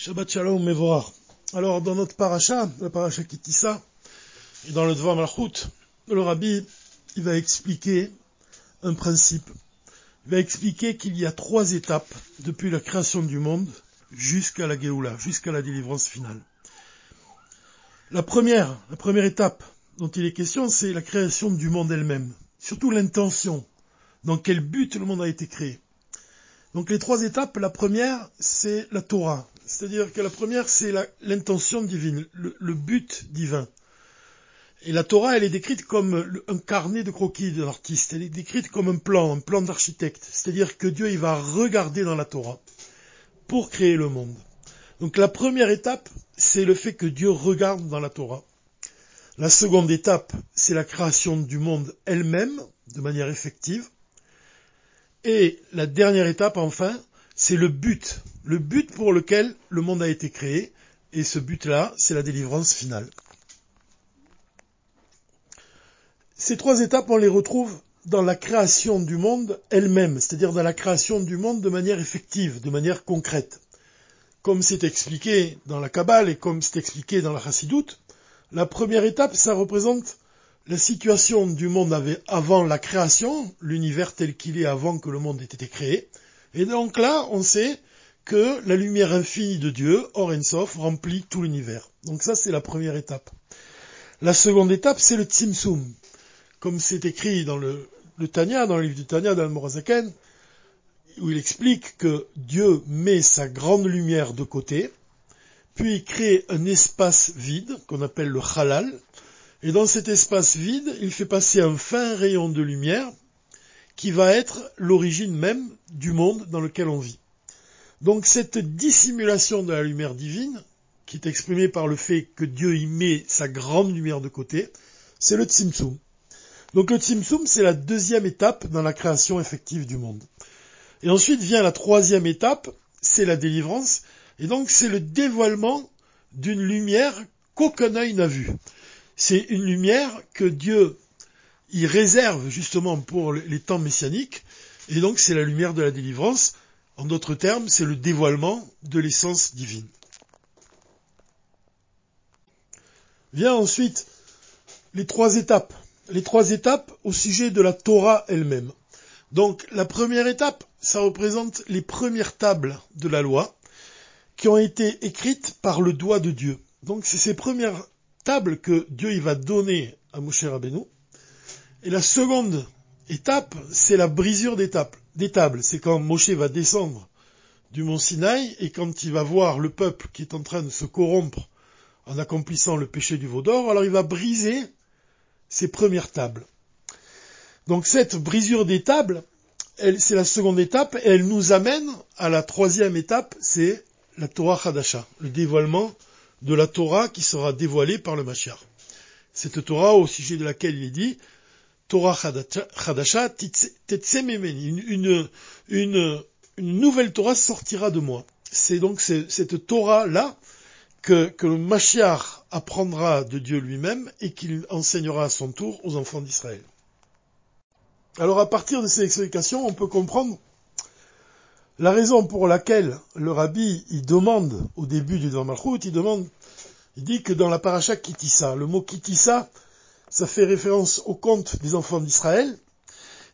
Shabbat Shalom Mevorach. Alors, dans notre paracha, la paracha Kitissa, et dans le Dvar Malchut, le Rabbi, il va expliquer un principe. Il va expliquer qu'il y a trois étapes depuis la création du monde jusqu'à la Géoula, jusqu'à la délivrance finale. La première, la première étape dont il est question, c'est la création du monde elle-même. Surtout l'intention. Dans quel but le monde a été créé. Donc les trois étapes, la première, c'est la Torah. C'est-à-dire que la première, c'est l'intention divine, le, but divin. Et la Torah, elle est décrite comme un carnet de croquis d'un artiste. Elle est décrite comme un plan, un plan d'architecte. C'est-à-dire que Dieu, il va regarder dans la Torah pour créer le monde. Donc la première étape, c'est le fait que Dieu regarde dans la Torah. La seconde étape, c'est la création du monde elle-même, de manière effective. Et la dernière étape, enfin, c'est le but, le but pour lequel le monde a été créé, et ce but-là, c'est la délivrance finale. Ces trois étapes, on les retrouve dans la création du monde elle-même, c'est-à-dire dans la création du monde de manière effective, de manière concrète. Comme c'est expliqué dans la Kabbale et comme c'est expliqué dans la Chassidoute, la première étape, ça représente la situation du monde avant la création, l'univers tel qu'il est avant que le monde ait été créé. Et donc là, on sait que la lumière infinie de Dieu, Sof, remplit tout l'univers. Donc ça, c'est la première étape. La seconde étape, c'est le Tzimtzum. Comme c'est écrit dans le, Tanya, dans le livre du Tanya d'Al-Morazaken, où il explique que Dieu met sa grande lumière de côté, puis il crée un espace vide, qu'on appelle le Halal, et dans cet espace vide, il fait passer un fin rayon de lumière qui va être l'origine même du monde dans lequel on vit. Donc cette dissimulation de la lumière divine, qui est exprimée par le fait que Dieu y met sa grande lumière de côté, c'est le Tzimtzum. Donc le Tzimtzum, c'est la deuxième étape dans la création effective du monde. Et ensuite vient la troisième étape, c'est la délivrance, et donc c'est le dévoilement d'une lumière qu'aucun œil n'a vue c'est une lumière que Dieu y réserve justement pour les temps messianiques, et donc c'est la lumière de la délivrance. En d'autres termes, c'est le dévoilement de l'essence divine. Vient ensuite les trois étapes. Les trois étapes au sujet de la Torah elle-même. Donc la première étape, ça représente les premières tables de la loi qui ont été écrites par le doigt de Dieu. Donc c'est ces premières table que Dieu il va donner à Moshe Rabbeinu. Et la seconde étape, c'est la brisure des tables. C'est quand Moshe va descendre du mont Sinaï et quand il va voir le peuple qui est en train de se corrompre en accomplissant le péché du veau d'or, alors il va briser ses premières tables. Donc cette brisure des tables, c'est la seconde étape et elle nous amène à la troisième étape, c'est la Torah Hadasha, le dévoilement de la Torah qui sera dévoilée par le Mashiach. Cette Torah au sujet de laquelle il est dit Torah Chadasha une, une, une, une nouvelle Torah sortira de moi. C'est donc cette Torah-là que, que le Mashiach apprendra de Dieu lui-même et qu'il enseignera à son tour aux enfants d'Israël. Alors à partir de ces explications, on peut comprendre la raison pour laquelle le rabbi, il demande, au début du Malchut, il demande, il dit que dans la paracha Kitissa, le mot Kitissa, ça fait référence au conte des enfants d'Israël,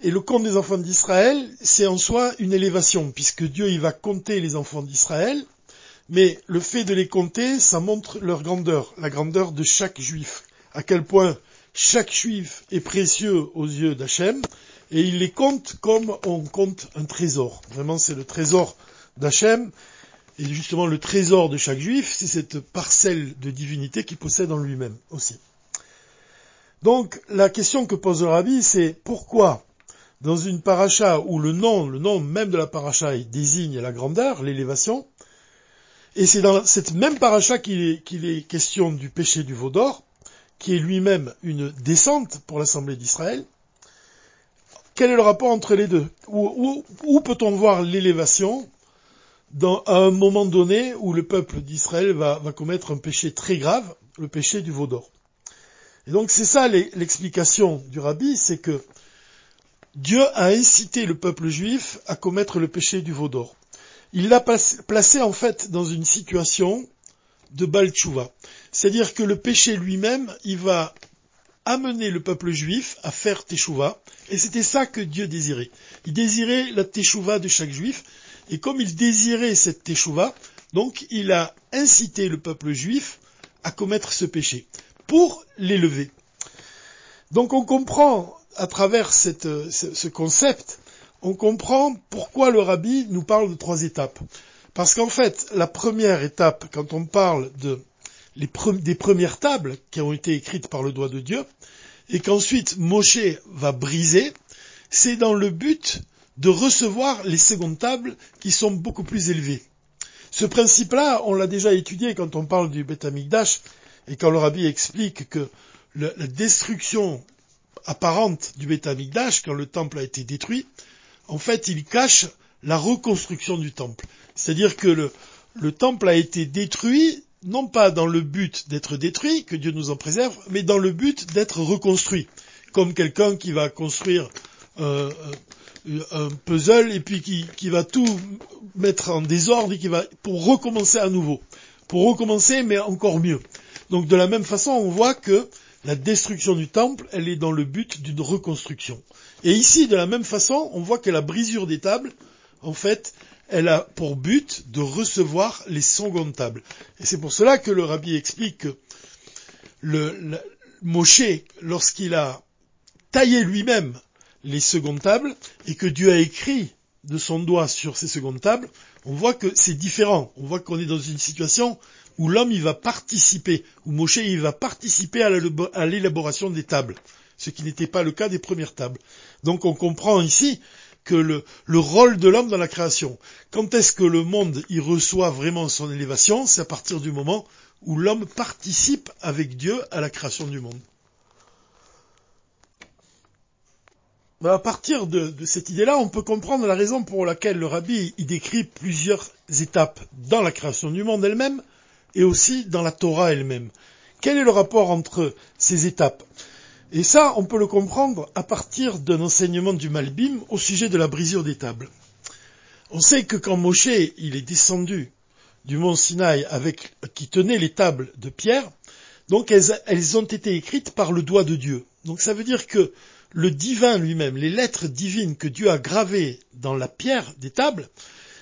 et le conte des enfants d'Israël, c'est en soi une élévation, puisque Dieu, il va compter les enfants d'Israël, mais le fait de les compter, ça montre leur grandeur, la grandeur de chaque juif, à quel point chaque juif est précieux aux yeux d'Hachem, et il les compte comme on compte un trésor. Vraiment, c'est le trésor d'Hachem, et justement le trésor de chaque juif, c'est cette parcelle de divinité qu'il possède en lui-même aussi. Donc, la question que pose le rabbi, c'est pourquoi dans une paracha où le nom, le nom même de la paracha désigne la grandeur, l'élévation, et c'est dans cette même paracha qu'il est, question du péché du veau d'or, qui est lui-même une descente pour l'Assemblée d'Israël, quel est le rapport entre les deux? Où, peut-on voir l'élévation à un moment donné où le peuple d'Israël va, commettre un péché très grave, le péché du veau d'or? Et donc c'est ça l'explication du rabbi, c'est que Dieu a incité le peuple juif à commettre le péché du veau d'or. il l'a placé en fait dans une situation de Baltchouva. C'est-à-dire que le péché lui-même, il va amener le peuple juif à faire Teshuvah, et c'était ça que Dieu désirait. Il désirait la Teshuvah de chaque juif, et comme il désirait cette Teshuvah, donc il a incité le peuple juif à commettre ce péché, pour l'élever. Donc on comprend à travers ce concept, on comprend pourquoi le rabbi nous parle de trois étapes. Parce qu'en fait, la première étape, quand on parle de, des premières tables qui ont été écrites par le doigt de Dieu, et qu'ensuite Moshe va briser, c'est dans le but de recevoir les secondes tables qui sont beaucoup plus élevées. Ce principe-là, on l'a déjà étudié quand on parle du Beth Amikdash, et quand le rabbi explique que la destruction apparente du Beth Amikdash, quand le temple a été détruit, en fait, il cache la reconstruction du temple. C'est-à-dire que le, le temple a été détruit, non pas dans le but d'être détruit, que Dieu nous en préserve, mais dans le but d'être reconstruit. Comme quelqu'un qui va construire euh, un puzzle et puis qui, qui, va tout mettre en désordre et qui va pour recommencer à nouveau. Pour recommencer, mais encore mieux. Donc de la même façon, on voit que la destruction du temple, elle est dans le but d'une reconstruction. Et ici, de la même façon, on voit que la brisure des tables, en fait, elle a pour but de recevoir les secondes tables. Et c'est pour cela que le rabbi explique que le, Moshe, lorsqu'il a taillé lui-même les secondes tables, et que Dieu a écrit de son doigt sur ces secondes tables, on voit que c'est différent. On voit qu'on est dans une situation où l'homme il va participer, où Moshe il va participer à l'élaboration des tables, ce qui n'était pas le cas des premières tables. Donc on comprend ici que le, rôle de l'homme dans la création. Quand est-ce que le monde y reçoit vraiment son élévation? C'est à partir du moment où l'homme participe avec Dieu à la création du monde. À partir de, cette idée-là, on peut comprendre la raison pour laquelle le rabbi y décrit plusieurs étapes dans la création du monde elle-même et aussi dans la Torah elle-même. Quel est le rapport entre ces étapes? Et ça, on peut le comprendre à partir d'un enseignement du Malbim au sujet de la brisure des tables. On sait que quand Moshe il est descendu du mont Sinaï avec qui tenait les tables de pierre, donc elles, elles, ont été écrites par le doigt de Dieu. Donc ça veut dire que le divin lui-même, les lettres divines que Dieu a gravées dans la pierre des tables,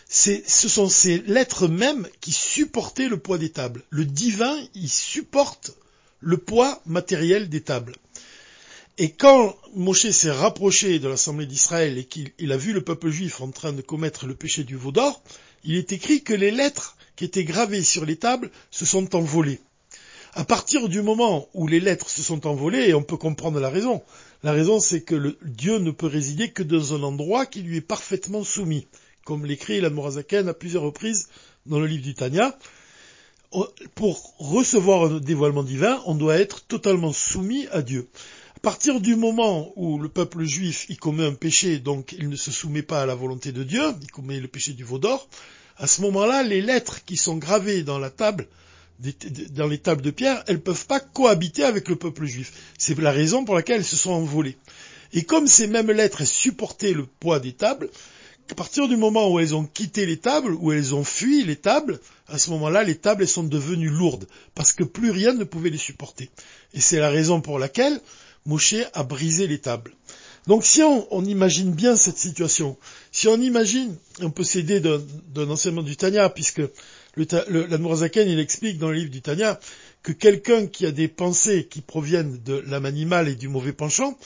ce sont ces lettres mêmes qui supportaient le poids des tables. Le divin, il supporte le poids matériel des tables. Et quand Moshe s'est rapproché de l'Assemblée d'Israël et qu'il a vu le peuple juif en train de commettre le péché du veau d'or, il est écrit que les lettres qui étaient gravées sur les tables se sont envolées. À partir du moment où les lettres se sont envolées, et on peut comprendre la raison, la raison c'est que Dieu ne peut résider que dans un endroit qui lui est parfaitement soumis, comme l'écrit l'Admorazaken à plusieurs reprises dans le livre du Tanya. Pour recevoir un dévoilement divin, on doit être totalement soumis à Dieu. À partir du moment où le peuple juif y commet un péché, donc il ne se soumet pas à la volonté de Dieu, il commet le péché du veau d'or, à ce moment-là, les lettres qui sont gravées dans la table, dans les tables de pierre, elles ne peuvent pas cohabiter avec le peuple juif. C'est la raison pour laquelle elles se sont envolées. Et comme ces mêmes lettres supportaient le poids des tables, à partir du moment où elles ont quitté les tables, où elles ont fui les tables, à ce moment-là, les tables elles sont devenues lourdes, parce que plus rien ne pouvait les supporter. Et c'est la raison pour laquelle Moshe a brisé les tables. Donc si on, imagine bien cette situation, si on imagine, on peut s'aider d'un enseignement du Tanya, puisque l'Admorazaken il explique dans le livre du Tanya que quelqu'un qui a des pensées qui proviennent de l'âme animale et du mauvais penchant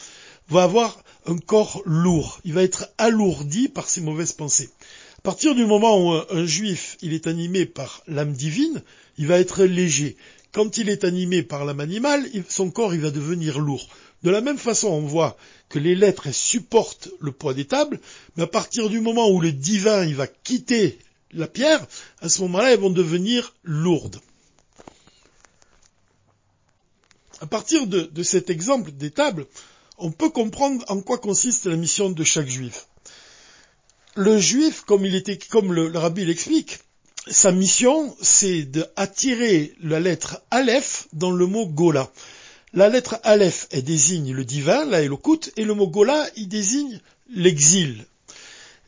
va avoir un corps lourd, il va être alourdi par ses mauvaises pensées. À partir du moment où un juif il est animé par l'âme divine, il va être léger. Quand il est animé par l'âme animale, son corps il va devenir lourd. De la même façon, on voit que les lettres supportent le poids des tables, mais à partir du moment où le divin il va quitter la pierre, à ce moment-là, elles vont devenir lourdes. À partir de, de cet exemple des tables, on peut comprendre en quoi consiste la mission de chaque juif. Le juif, comme, le, le l'explique, sa mission, c'est d'attirer la lettre Aleph dans le mot Gola. La lettre Aleph, désigne le divin, la Elokut, et le mot Gola, il désigne l'exil.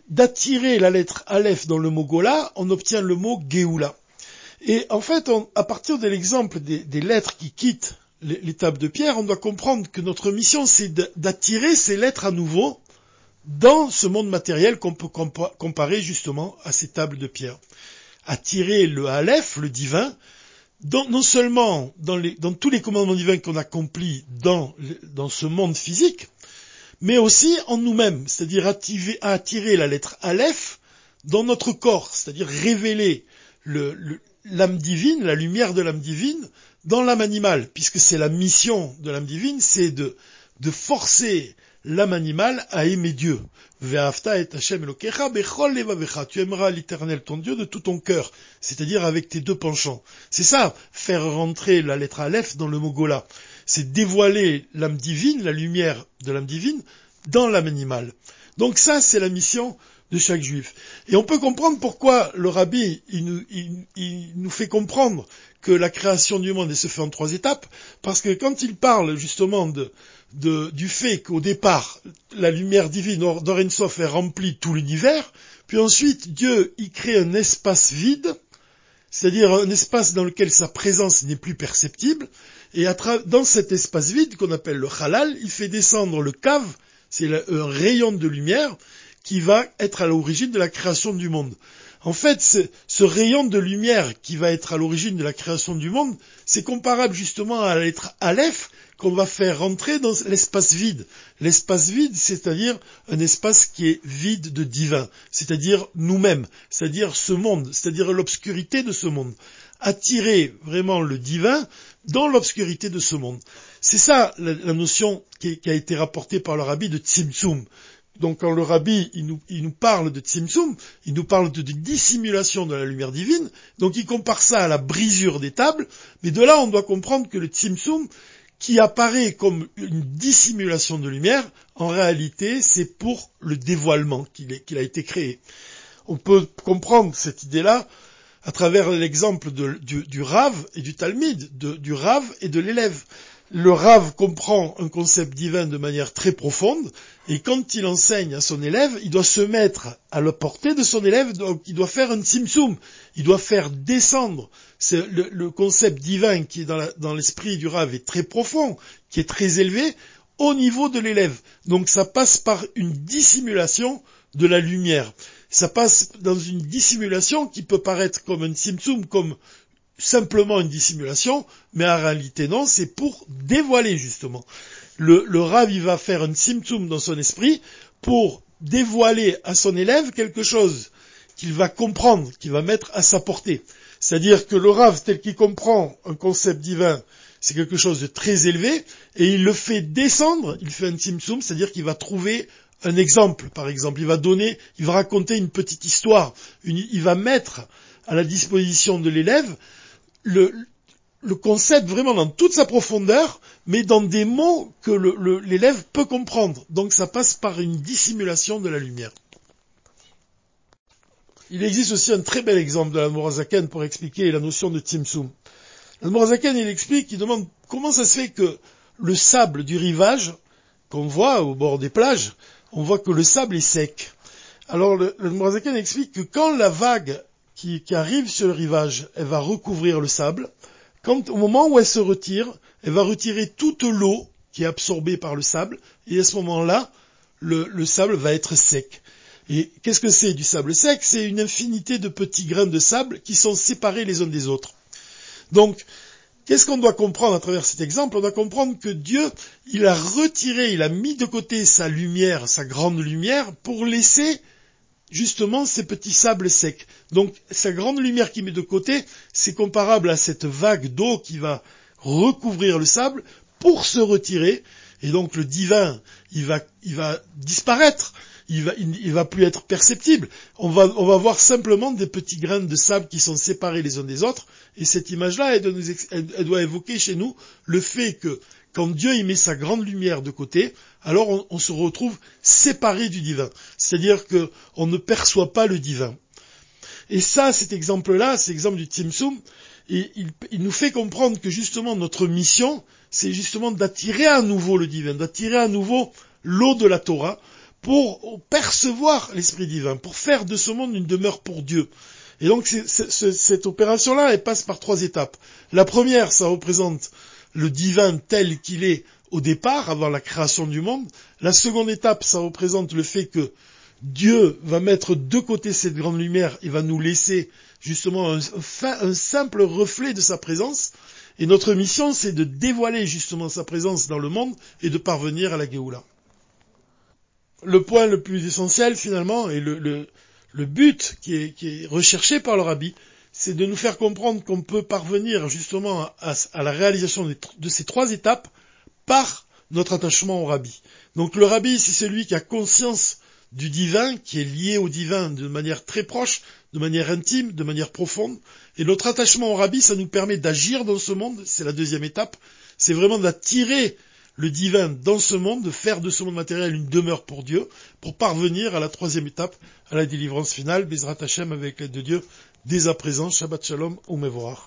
d'attirer la lettre Aleph dans le mot Gola, on obtient le mot Geoula. Et en fait, à partir de l'exemple des, lettres qui quittent l'étape de pierre, on doit comprendre que notre mission, c'est d'attirer ces lettres à nouveau dans ce monde matériel qu'on peut comparer justement à ces tables de pierre. Attirer le Aleph, le divin, non seulement dans, tous les commandements divins qu'on accomplit dans, ce monde physique, mais aussi en nous-mêmes, c'est-à-dire attirer la lettre Aleph dans notre corps, c'est-à-dire révéler l'âme divine, la lumière de l'âme divine, dans l'âme animale, puisque c'est la mission de l'âme divine, c'est de, forcer l'âme animale à aimer Dieu. Tu aimeras l'éternel ton Dieu de tout ton cœur, c'est-à-dire avec tes deux penchants. C'est ça, faire rentrer la lettre Aleph dans le mot Gola. C'est dévoiler l'âme divine, la lumière de l'âme divine, dans l'âme animale. Donc ça, c'est la mission de chaque juif. Et on peut comprendre pourquoi le rabbi, il nous, fait comprendre que la création du monde se fait en trois étapes, parce que quand il parle justement de, du fait qu'au départ, la lumière divine d'Orensof est remplie tout l'univers, puis ensuite Dieu y crée un espace vide, c'est-à-dire un espace dans lequel sa présence n'est plus perceptible, et dans cet espace vide qu'on appelle le halal, il fait descendre le cave, c'est un rayon de lumière qui va être à l'origine de la création du monde. En fait, ce, rayon de lumière qui va être à l'origine de la création du monde, c'est comparable justement à la Aleph, qu'on va faire rentrer dans l'espace vide. L'espace vide, c'est-à-dire un espace qui est vide de divin, c'est-à-dire nous-mêmes, c'est-à-dire ce monde, c'est-à-dire l'obscurité de ce monde. Attirer vraiment le divin dans l'obscurité de ce monde. C'est ça la, notion qui, a été rapportée par le rabbi de Tzimtzum. Donc quand le rabbi il nous, parle de Tzimtzum, il nous parle de, dissimulation de la lumière divine, donc il compare ça à la brisure des tables, mais de là on doit comprendre que le Tzimtzum, qui apparaît comme une dissimulation de lumière, en réalité, c'est pour le dévoilement qu'il a été créé. On peut comprendre cette idée-là à travers l'exemple du, du, Rav et du Talmud, du Rav et de l'élève le Rav comprend un concept divin de manière très profonde, et quand il enseigne à son élève, il doit se mettre à la portée de son élève, donc il doit faire un simsum, il doit faire descendre le, concept divin qui est dans l'esprit du Rav est très profond, qui est très élevé, au niveau de l'élève. Donc ça passe par une dissimulation de la lumière. Ça passe dans une dissimulation qui peut paraître comme un simsum, comme simplement une dissimulation, mais en réalité non, c'est pour dévoiler justement. Le, le il va faire un symptôme dans son esprit pour dévoiler à son élève quelque chose qu'il va comprendre, qu'il va mettre à sa portée. C'est-à-dire que le Rav, tel qu'il comprend un concept divin, c'est quelque chose de très élevé, et il le fait descendre, il fait un simsum, c'est-à-dire qu'il va trouver un exemple, par exemple. Il va donner, il va raconter une petite histoire, il va mettre à la disposition de l'élève le, concept vraiment dans toute sa profondeur, mais dans des mots que l'élève peut comprendre. Donc ça passe par une dissimulation de la lumière. Il existe aussi un très bel exemple de la Morazaken pour expliquer la notion de Tzimtzum. La Morazaken, il explique, il demande comment ça se fait que le sable du rivage, qu'on voit au bord des plages, on voit que le sable est sec. Alors le, le explique que quand la vague qui, arrive sur le rivage, elle va recouvrir le sable. Quand, au moment où elle se retire, elle va retirer toute l'eau qui est absorbée par le sable, et à ce moment-là, le, le sable va être sec. Et qu'est-ce que c'est du sable sec? C'est une infinité de petits grains de sable qui sont séparés les uns des autres. Donc, qu'est-ce qu'on doit comprendre à travers cet exemple? On doit comprendre que Dieu, il a retiré, il a mis de côté sa lumière, sa grande lumière, pour laisser justement ces petits sables secs. Donc sa grande lumière qui met de côté, c'est comparable à cette vague d'eau qui va recouvrir le sable pour se retirer. Et donc le divin, il va, il va disparaître. Il va, il, va plus être perceptible. On va, on va voir simplement des petits grains de sable qui sont séparés les uns des autres. Et cette image-là, elle, elle, doit évoquer chez nous le fait que quand Dieu y met sa grande lumière de côté, alors on, se retrouve séparé du divin. C'est-à-dire qu'on ne perçoit pas le divin. Et ça, cet exemple-là, cet exemple du Timsum, il, il, nous fait comprendre que justement notre mission, c'est justement d'attirer à nouveau le divin, d'attirer à nouveau l'eau de la Torah, pour percevoir l'Esprit divin, pour faire de ce monde une demeure pour Dieu. Et donc cette opération-là, elle passe par trois étapes. La première, ça représente le divin tel qu'il est au départ, avant la création du monde. La seconde étape, ça représente le fait que Dieu va mettre de côté cette grande lumière et va nous laisser justement un, simple reflet de sa présence. Et notre mission, c'est de dévoiler justement sa présence dans le monde et de parvenir à la Géoula. Le point le plus essentiel finalement, et le, but qui est, qui est, recherché par le rabbi, c'est de nous faire comprendre qu'on peut parvenir justement à, la réalisation de, de ces trois étapes par notre attachement au rabbi. Donc le rabbi, c'est celui qui a conscience du divin, qui est lié au divin de manière très proche, de manière intime, de manière profonde. Et notre attachement au rabbi, ça nous permet d'agir dans ce monde, c'est la deuxième étape, c'est vraiment d'attirer le divin dans ce monde, de faire de ce monde matériel une demeure pour Dieu, pour parvenir à la troisième étape, à la délivrance finale, Bezrat Hashem avec l'aide de Dieu, dès à présent, Shabbat Shalom, ou Mevorach.